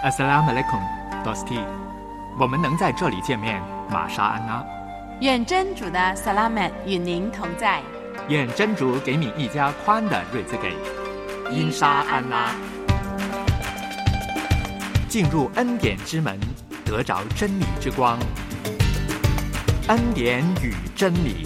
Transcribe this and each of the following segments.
Assalamu alaikum, Dosti。我们能在这里见面，玛莎安娜。愿真主的萨拉曼与您同在。愿真主给你一家宽的瑞兹给。因沙安拉。进入恩典之门，得着真理之光。恩典与真理。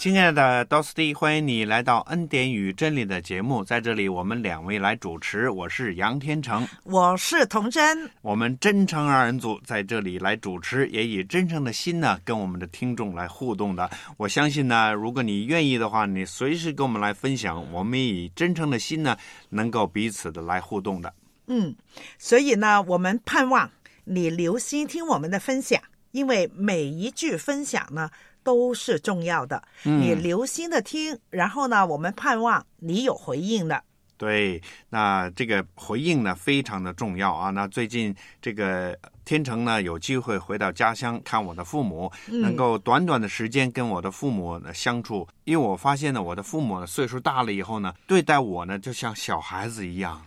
亲爱的 d o s t y 欢迎你来到《恩典与真理》的节目。在这里，我们两位来主持，我是杨天成，我是童真。我们真诚二人组在这里来主持，也以真诚的心呢，跟我们的听众来互动的。我相信呢，如果你愿意的话，你随时跟我们来分享，我们以真诚的心呢，能够彼此的来互动的。嗯，所以呢，我们盼望你留心听我们的分享，因为每一句分享呢。都是重要的，你留心的听，然后呢，我们盼望你有回应的。对，那这个回应呢，非常的重要啊。那最近这个天成呢，有机会回到家乡看我的父母，能够短短的时间跟我的父母相处，因为我发现呢，我的父母呢岁数大了以后呢，对待我呢，就像小孩子一样。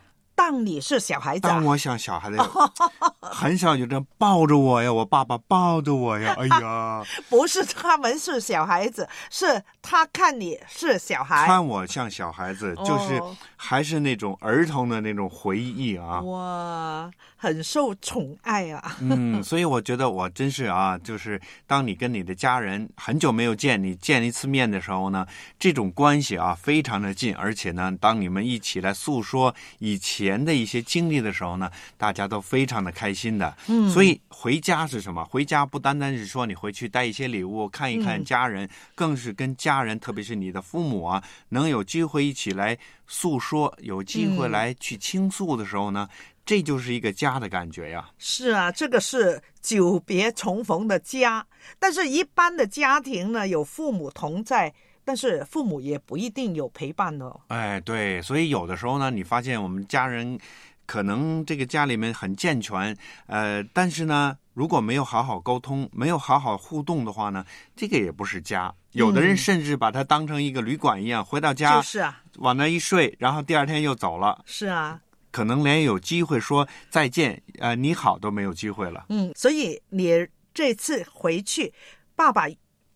当你是小孩子，当我像小孩子，很小就这样抱着我呀，我爸爸抱着我呀，哎呀，不是他们是小孩子，是他看你是小孩，看我像小孩子，就是还是那种儿童的那种回忆啊，哇，很受宠爱啊，嗯，所以我觉得我真是啊，就是当你跟你的家人很久没有见，你见一次面的时候呢，这种关系啊非常的近，而且呢，当你们一起来诉说以前。前的一些经历的时候呢，大家都非常的开心的。嗯，所以回家是什么？回家不单单是说你回去带一些礼物，看一看家人，更是跟家人，特别是你的父母啊，能有机会一起来诉说，有机会来去倾诉的时候呢，这就是一个家的感觉呀。是啊，这个是久别重逢的家。但是，一般的家庭呢，有父母同在。但是父母也不一定有陪伴的。哎，对，所以有的时候呢，你发现我们家人可能这个家里面很健全，呃，但是呢，如果没有好好沟通，没有好好互动的话呢，这个也不是家。有的人甚至把它当成一个旅馆一样，回到家就是啊，往那一睡，然后第二天又走了。是啊，可能连有机会说再见，呃，你好都没有机会了。嗯，所以你这次回去，爸爸。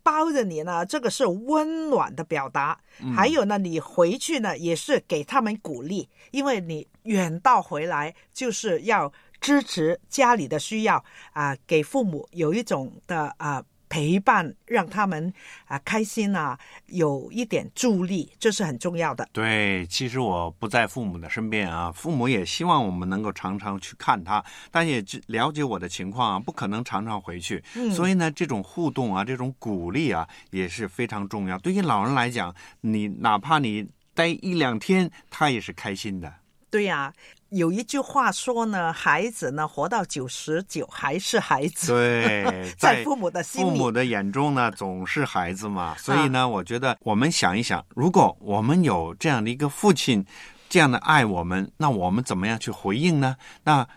包着你呢，这个是温暖的表达。还有呢，你回去呢也是给他们鼓励，因为你远道回来就是要支持家里的需要啊，给父母有一种的啊。陪伴让他们啊开心啊，有一点助力，这是很重要的。对，其实我不在父母的身边啊，父母也希望我们能够常常去看他，但也了解我的情况啊，不可能常常回去。嗯，所以呢，这种互动啊，这种鼓励啊，也是非常重要。对于老人来讲，你哪怕你待一两天，他也是开心的。对呀。有一句话说呢，孩子呢活到九十九还是孩子。对，在父母的心父母的眼中呢，总是孩子嘛。所以呢，我觉得我们想一想，如果我们有这样的一个父亲，这样的爱我们，那我们怎么样去回应呢？那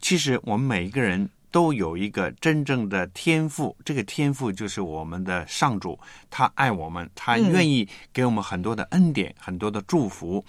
其实我们每一个人都有一个真正的天赋，这个天赋就是我们的上主，他爱我们，他愿意给我们很多的恩典，很多的祝福。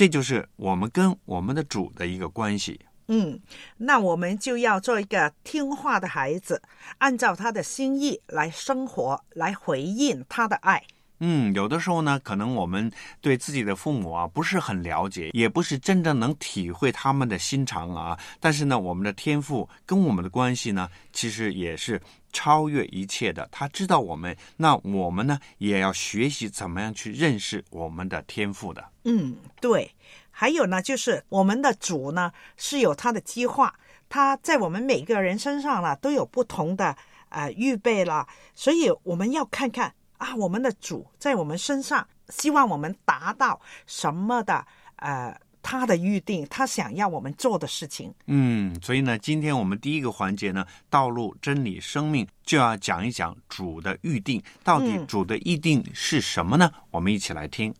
这就是我们跟我们的主的一个关系。嗯，那我们就要做一个听话的孩子，按照他的心意来生活，来回应他的爱。嗯，有的时候呢，可能我们对自己的父母啊不是很了解，也不是真正能体会他们的心肠啊。但是呢，我们的天赋跟我们的关系呢，其实也是超越一切的。他知道我们，那我们呢，也要学习怎么样去认识我们的天赋的。嗯，对。还有呢，就是我们的主呢是有他的计划，他在我们每个人身上呢都有不同的呃预备了，所以我们要看看。啊，我们的主在我们身上，希望我们达到什么的呃他的预定，他想要我们做的事情。嗯，所以呢，今天我们第一个环节呢，道路、真理、生命，就要讲一讲主的预定。到底嗯主的预定是什么呢？我们一起来听。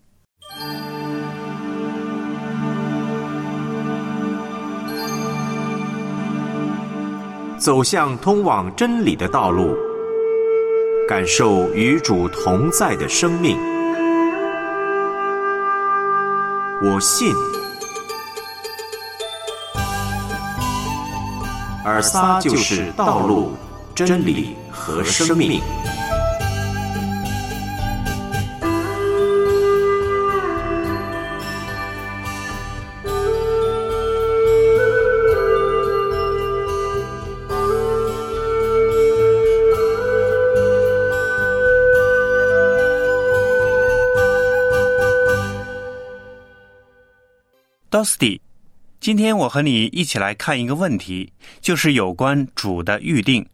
走向通往真理的道路，感受与主同在的生命。我信。尔撒就是道路、真理和生命。D，今天我和你一起来看一个问题，就是有关主的预定，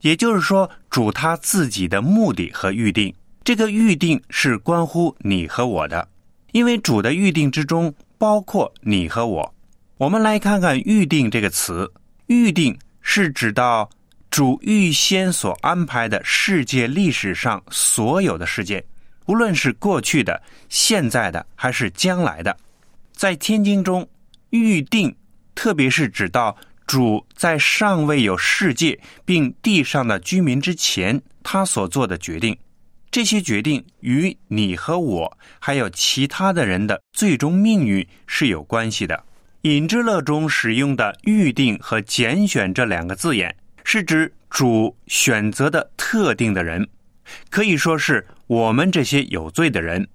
也就是说主他自己的目的和预定。这个预定是关乎你和我的，因为主的预定之中包括你和我。我们来看看“预定”这个词，“预定”是指到主预先所安排的世界历史上所有的事件，无论是过去的、现在的还是将来的。在天经中，预定特别是指到主在尚未有世界并地上的居民之前，他所做的决定。这些决定与你和我还有其他的人的最终命运是有关系的。引之乐中使用的“预定”和“拣选”这两个字眼，是指主选择的特定的人，可以说是我们这些有罪的人，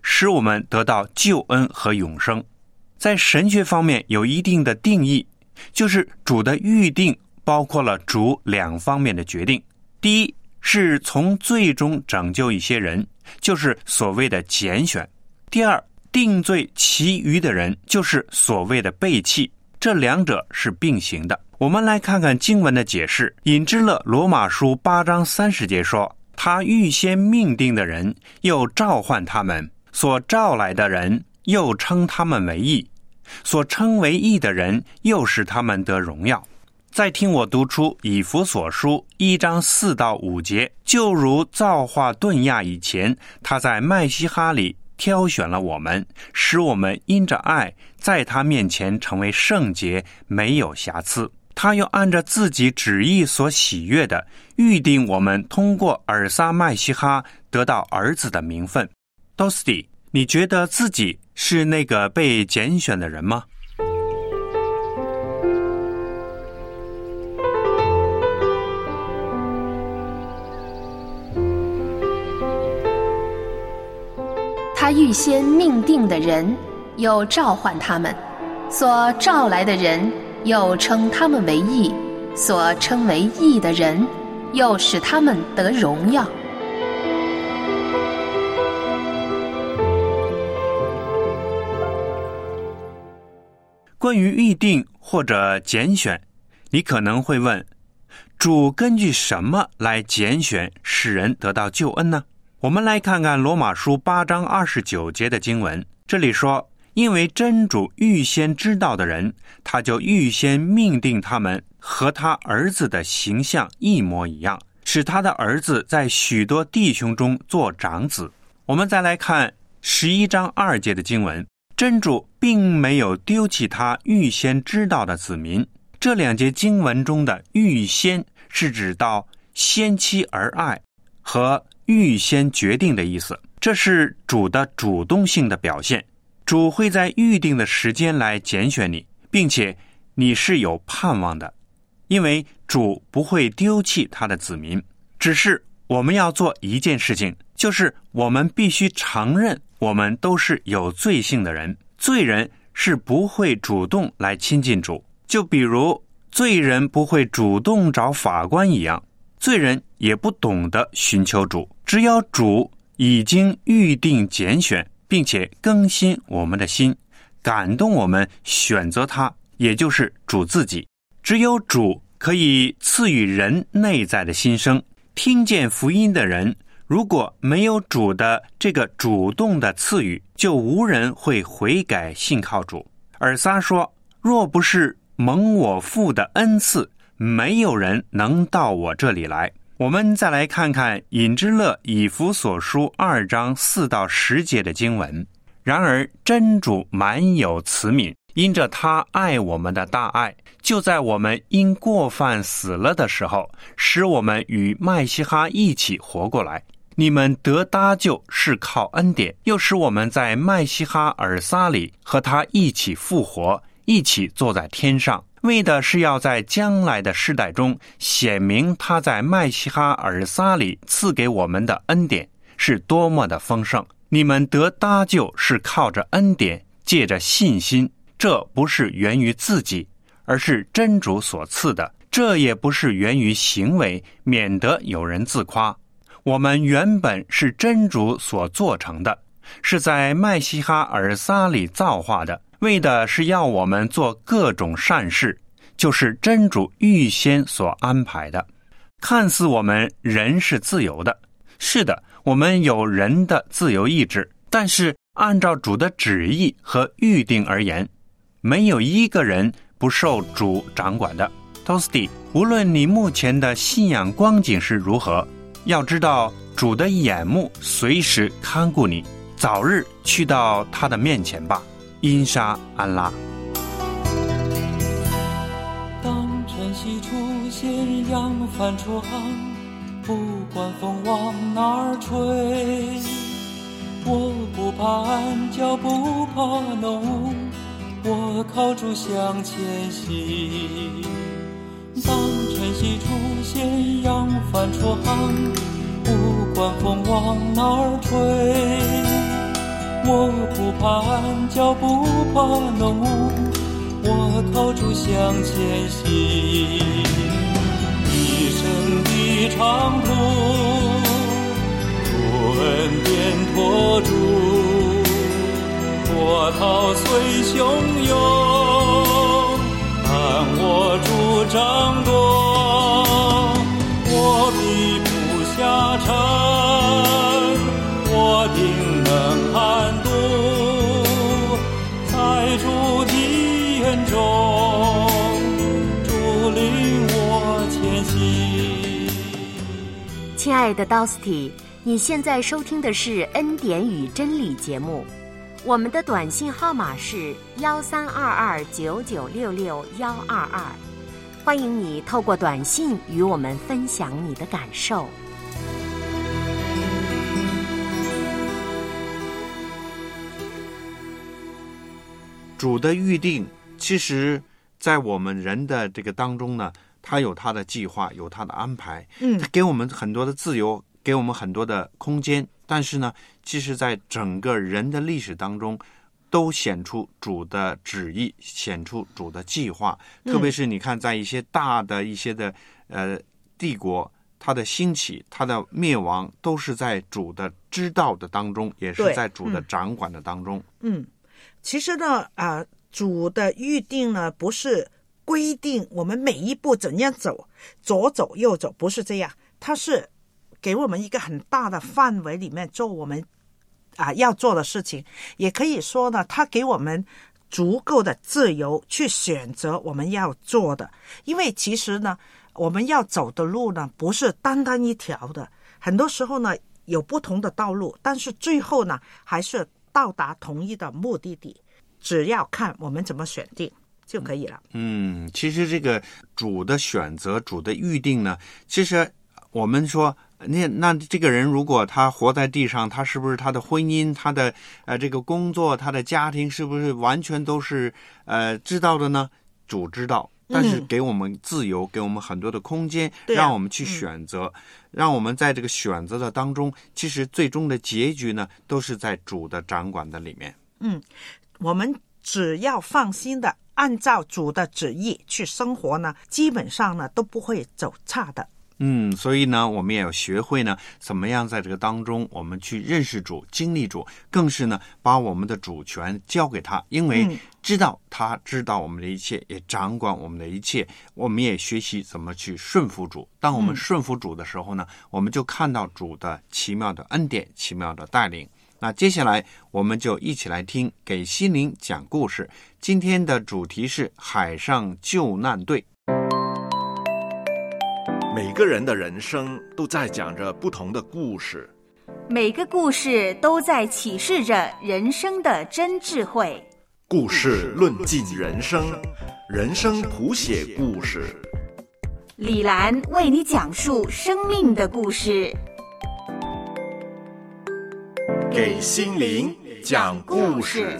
使我们得到救恩和永生。在神学方面有一定的定义，就是主的预定包括了主两方面的决定。第一是从最终拯救一些人，就是所谓的拣选；第二，定罪其余的人，就是所谓的背弃。这两者是并行的。我们来看看经文的解释。引之了罗马书八章三十节说：“他预先命定的人，又召唤他们；所召来的人，又称他们为义。”所称为义的人，又使他们得荣耀。再听我读出以弗所书一章四到五节，就如造化顿亚以前，他在麦西哈里挑选了我们，使我们因着爱，在他面前成为圣洁，没有瑕疵。他又按着自己旨意所喜悦的，预定我们通过尔撒麦西哈得到儿子的名分。Dosti，你觉得自己是那个被拣选的人吗？他预先命定的人，又召唤他们；所召来的人，又称他们为义；所称为义的人，又使他们得荣耀。关于预定或者拣选，你可能会问：主根据什么来拣选使人得到救恩呢？我们来看看罗马书八章二十九节的经文，这里说：“因为真主预先知道的人，他就预先命定他们和他儿子的形象一模一样，使他的儿子在许多弟兄中做长子。”我们再来看十一章二节的经文。真主并没有丢弃他预先知道的子民。这两节经文中的“预先”是指到先期而爱和预先决定的意思，这是主的主动性的表现。主会在预定的时间来拣选你，并且你是有盼望的，因为主不会丢弃他的子民。只是我们要做一件事情，就是我们必须承认。我们都是有罪性的人，罪人是不会主动来亲近主，就比如罪人不会主动找法官一样，罪人也不懂得寻求主。只要主已经预定拣选，并且更新我们的心，感动我们选择他，也就是主自己。只有主可以赐予人内在的心声，听见福音的人。如果没有主的这个主动的赐予，就无人会悔改信靠主。尔撒说：“若不是蒙我父的恩赐，没有人能到我这里来。”我们再来看看尹之乐以弗所书二章四到十节的经文。然而真主满有慈悯，因着他爱我们的大爱，就在我们因过犯死了的时候，使我们与麦西哈一起活过来。你们得搭救是靠恩典，又使我们在麦西哈尔撒里和他一起复活，一起坐在天上。为的是要在将来的世代中显明他在麦西哈尔撒里赐给我们的恩典是多么的丰盛。你们得搭救是靠着恩典，借着信心。这不是源于自己，而是真主所赐的。这也不是源于行为，免得有人自夸。我们原本是真主所做成的，是在麦西哈尔撒里造化的。为的是要我们做各种善事，就是真主预先所安排的。看似我们人是自由的，是的，我们有人的自由意志。但是按照主的旨意和预定而言，没有一个人不受主掌管的。托斯蒂，无论你目前的信仰光景是如何，要知道主的眼目随时看顾你，早日去到他的面前吧。因沙安拉。当晨曦出现，扬帆出航，不管风往哪儿吹，我不怕暗，脚不怕浓雾，我靠主向前行。当晨曦出现，扬帆出航，不管风往哪儿吹。我不怕暗，脚不怕浓雾，我靠主向前行。一生的长路，主恩典托住，波涛虽汹涌，我主争夺，我必不下城，我定能看。在主的眼中，主领我前行。亲爱的 Dusty，你现在收听的是恩典与真理节目。我们的短信号码是幺三二二九九六六幺二二，欢迎你透过短信与我们分享你的感受。主的预定，其实，在我们人的这个当中呢，他有他的计划，有他的安排。嗯，他给我们很多的自由，给我们很多的空间。但是呢，其实，在整个人的历史当中，都显出主的旨意，显出主的计划。特别是你看，在一些大的一些的呃帝国，它的兴起，它的灭亡，都是在主的知道的当中，也是在主的掌管的当中。嗯。其实呢，啊，主的预定呢，不是规定我们每一步怎样走，左走右走，不是这样。它是给我们一个很大的范围里面做我们啊要做的事情，也可以说呢，他给我们足够的自由去选择我们要做的。因为其实呢，我们要走的路呢，不是单单一条的，很多时候呢有不同的道路，但是最后呢还是。到达同一的目的地，只要看我们怎么选定就可以了。嗯，其实这个主的选择、主的预定呢，其实我们说，那那这个人如果他活在地上，他是不是他的婚姻、他的呃这个工作、他的家庭，是不是完全都是呃知道的呢？主知道。但是给我们自由，给我们很多的空间，让我们去选择，让我们在这个选择的当中，其实最终的结局呢，都是在主的掌管的里面。嗯，我们只要放心的按照主的旨意去生活呢，基本上呢都不会走差的。嗯，所以呢，我们也要学会呢，怎么样在这个当中，我们去认识主、经历主，更是呢，把我们的主权交给他，因为知道他知道我们的一切，也掌管我们的一切。我们也学习怎么去顺服主。当我们顺服主的时候呢，我们就看到主的奇妙的恩典、奇妙的带领。那接下来我们就一起来听给心灵讲故事。今天的主题是海上救难队。每个人的人生都在讲着不同的故事，每个故事都在启示着人生的真智慧。故事论尽人生，人生谱写故事。李兰为你讲述生命的故事，给心灵讲故事。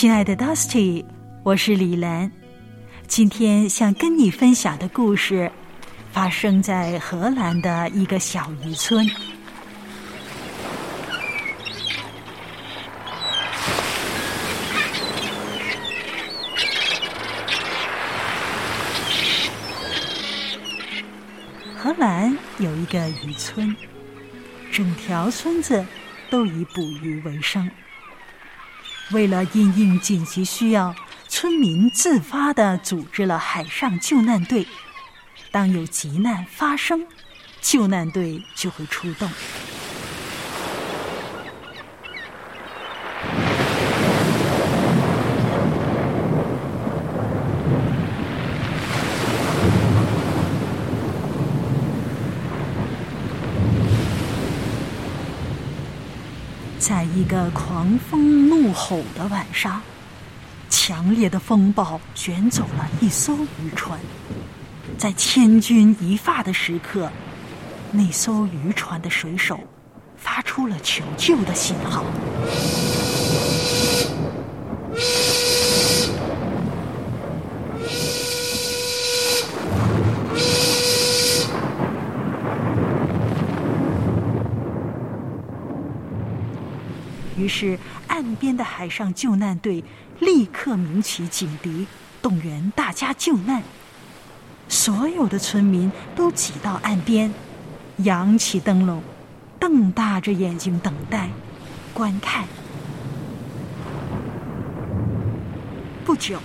亲爱的 Dusty，我是李兰。今天想跟你分享的故事，发生在荷兰的一个小渔村。荷兰有一个渔村，整条村子都以捕鱼为生。为了应应紧急需要，村民自发地组织了海上救难队。当有急难发生，救难队就会出动。在一个狂风怒吼的晚上，强烈的风暴卷走了一艘渔船。在千钧一发的时刻，那艘渔船的水手发出了求救的信号。是，岸边的海上救难队立刻鸣起警笛，动员大家救难。所有的村民都挤到岸边，扬起灯笼，瞪大着眼睛等待、观看。不久，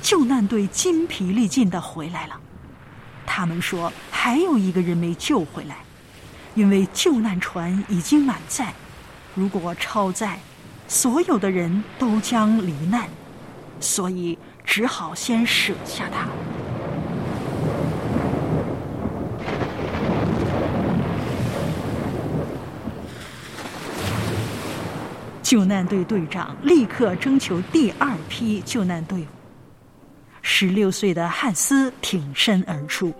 救难队筋疲力尽的回来了。他们说，还有一个人没救回来，因为救难船已经满载。如果超载，所有的人都将罹难，所以只好先舍下他。救难队队长立刻征求第二批救难队伍。十六岁的汉斯挺身而出，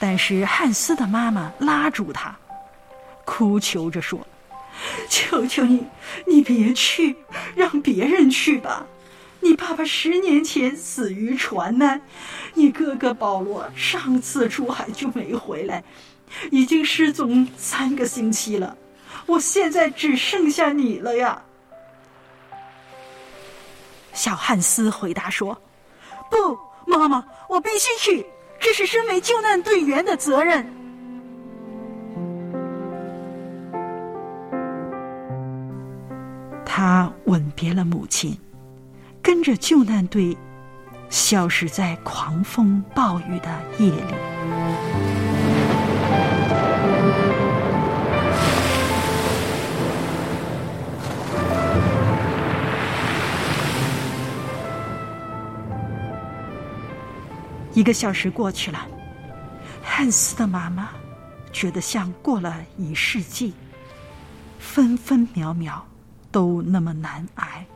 但是汉斯的妈妈拉住他，哭求着说。求求你，你别去，让别人去吧。你爸爸十年前死于船难，你哥哥保罗上次出海就没回来，已经失踪三个星期了。我现在只剩下你了呀。小汉斯回答说：“不，妈妈，我必须去，这是身为救难队员的责任。”他吻别了母亲，跟着救难队消失在狂风暴雨的夜里。一个小时过去了，汉斯的妈妈觉得像过了一世纪，分分秒秒。都那么难挨。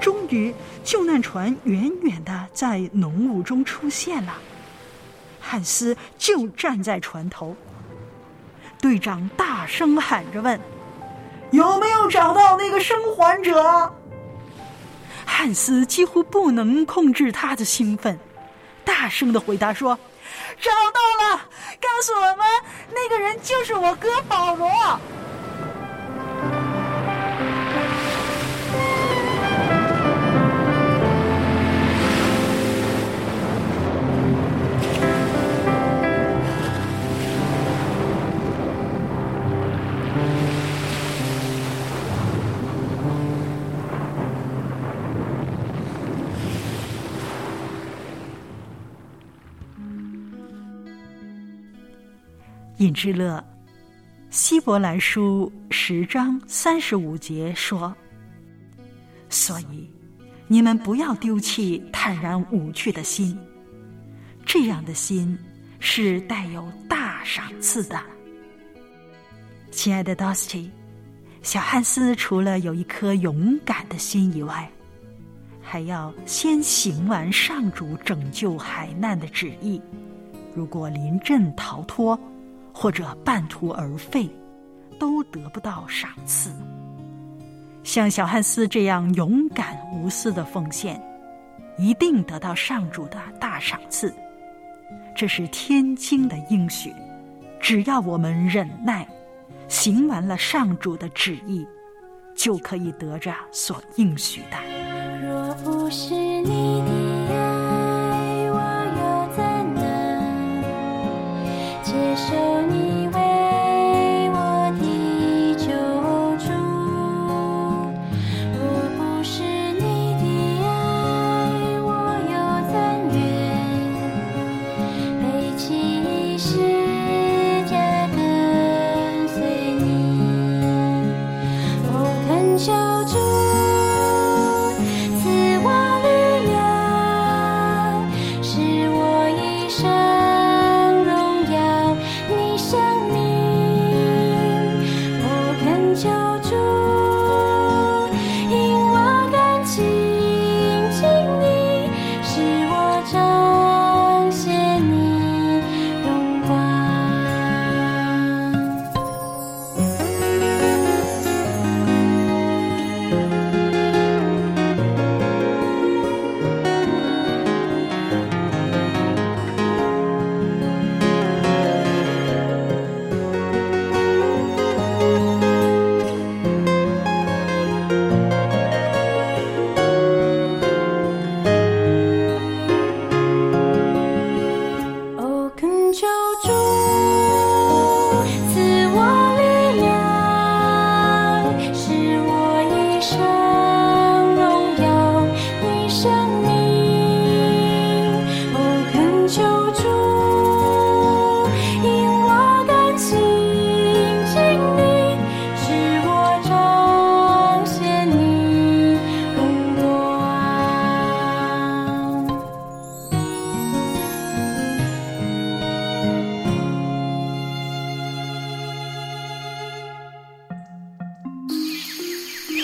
终于，救难船远远的在浓雾中出现了。汉斯就站在船头，队长大声喊着问：“有没有找到那个生还者？”汉斯几乎不能控制他的兴奋，大声的回答说。找到！告诉我们，那个人就是我哥保罗。尹之乐，希伯来书十章三十五节说：“所以你们不要丢弃坦然无惧的心，这样的心是带有大赏赐的。”亲爱的 Dusty，小汉斯除了有一颗勇敢的心以外，还要先行完上主拯救海难的旨意。如果临阵逃脱，或者半途而废，都得不到赏赐。像小汉斯这样勇敢无私的奉献，一定得到上主的大赏赐。这是天经的应许。只要我们忍耐，行完了上主的旨意，就可以得着所应许的。若不是你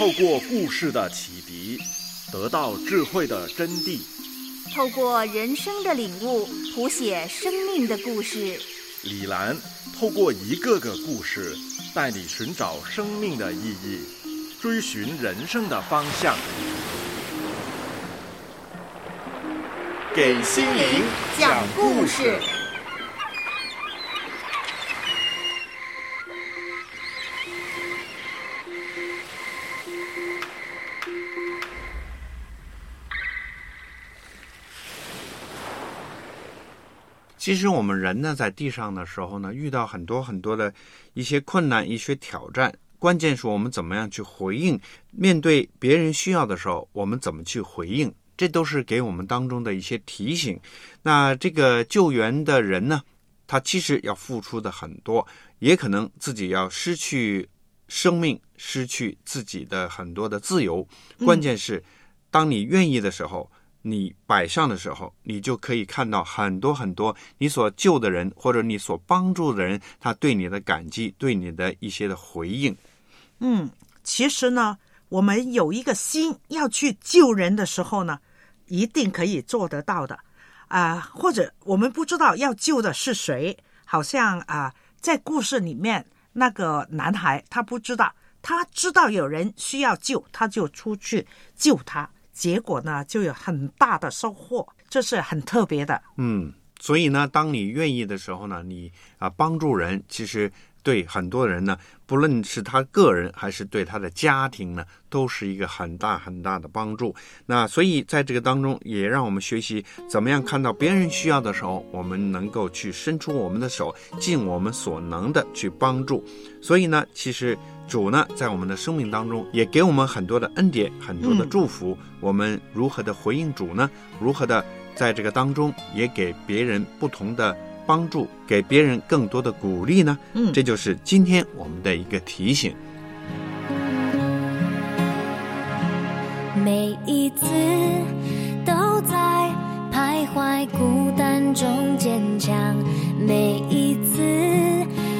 透过故事的启迪，得到智慧的真谛。透过人生的领悟，谱写生命的故事。李兰透过一个个故事，带你寻找生命的意义，追寻人生的方向。给心灵讲故事。其实我们人呢，在地上的时候呢，遇到很多很多的一些困难、一些挑战。关键是我们怎么样去回应，面对别人需要的时候，我们怎么去回应，这都是给我们当中的一些提醒。那这个救援的人呢，他其实要付出的很多，也可能自己要失去生命，失去自己的很多的自由。关键是，当你愿意的时候。你摆上的时候，你就可以看到很多很多你所救的人或者你所帮助的人，他对你的感激，对你的一些的回应。嗯，其实呢，我们有一个心要去救人的时候呢，一定可以做得到的啊、或者我们不知道要救的是谁，好像啊、在故事里面那个男孩他不知道，他知道有人需要救，他就出去救他。结果呢，就有很大的收获，这是很特别的。嗯，所以呢，当你愿意的时候呢，你啊帮助人，其实对很多人呢，不论是他个人还是对他的家庭呢，都是一个很大很大的帮助。那所以在这个当中，也让我们学习怎么样看到别人需要的时候，我们能够去伸出我们的手，尽我们所能的去帮助。所以呢，其实。主呢，在我们的生命当中也给我们很多的恩典，很多的祝福。嗯、我们如何的回应主呢？如何的在这个当中也给别人不同的帮助，给别人更多的鼓励呢？嗯这就是今天我们的一个提醒。每一次都在徘徊孤单中坚强，每一次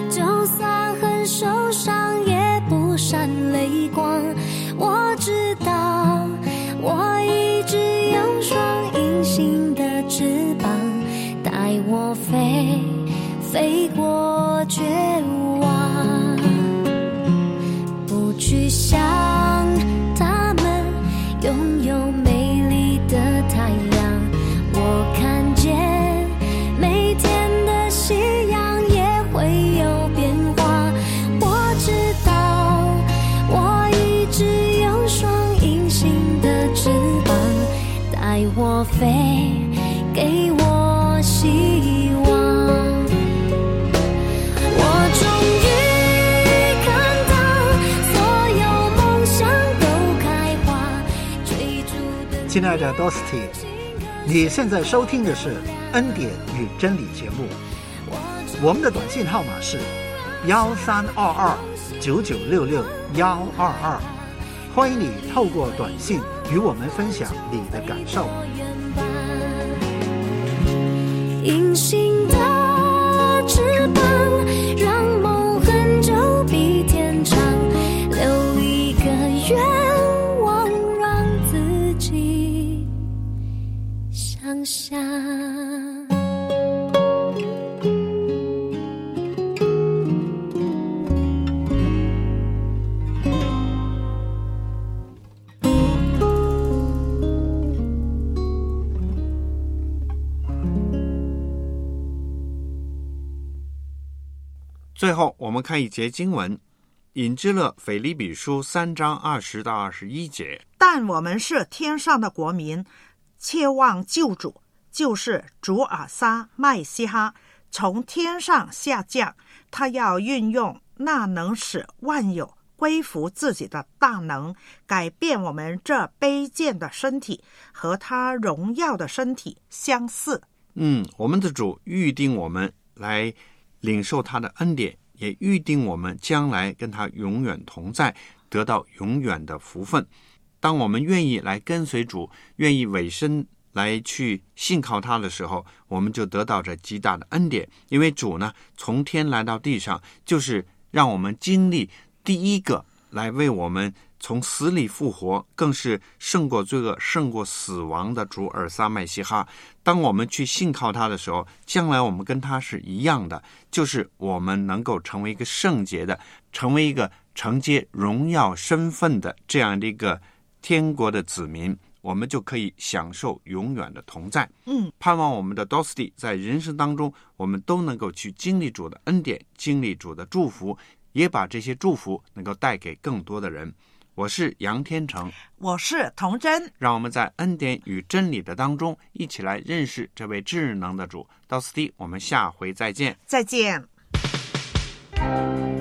就算很受伤也不闪泪光。我知道，我一直有双隐形的翅膀，带我飞，飞过绝望。亲爱的 Dosty，你现在收听的是《恩典与真理》节目，我们的短信号码是幺三二二九九六六幺二二，欢迎你透过短信与我们分享你的感受。隐形的们看一节经文，引致了腓利比书三章二十到二十一节。但我们是天上的国民，切望救主，就是主尔撒麦西哈从天上下降，他要运用那能使万有归服自己的大能，改变我们这卑贱的身体，和他荣耀的身体相似。嗯，我们的主预定我们来领受他的恩典，也预定我们将来跟他永远同在，得到永远的福分。当我们愿意来跟随主，愿意委身来去信靠他的时候，我们就得到这极大的恩典。因为主呢，从天来到地上，就是让我们经历第一个来为我们从死里复活，更是胜过罪恶、胜过死亡的主尔撒麦西哈。当我们去信靠他的时候，将来我们跟他是一样的，就是我们能够成为一个圣洁的，成为一个承接荣耀身份的这样的一个天国的子民，我们就可以享受永远的同在。嗯，盼望我们的 Dosty 在人生当中，我们都能够去经历主的恩典，经历主的祝福，也把这些祝福能够带给更多的人。我是杨天成，我是童真，让我们在恩典与真理的当中，一起来认识这位智能的主。Dosty，我们下回再见。再见。《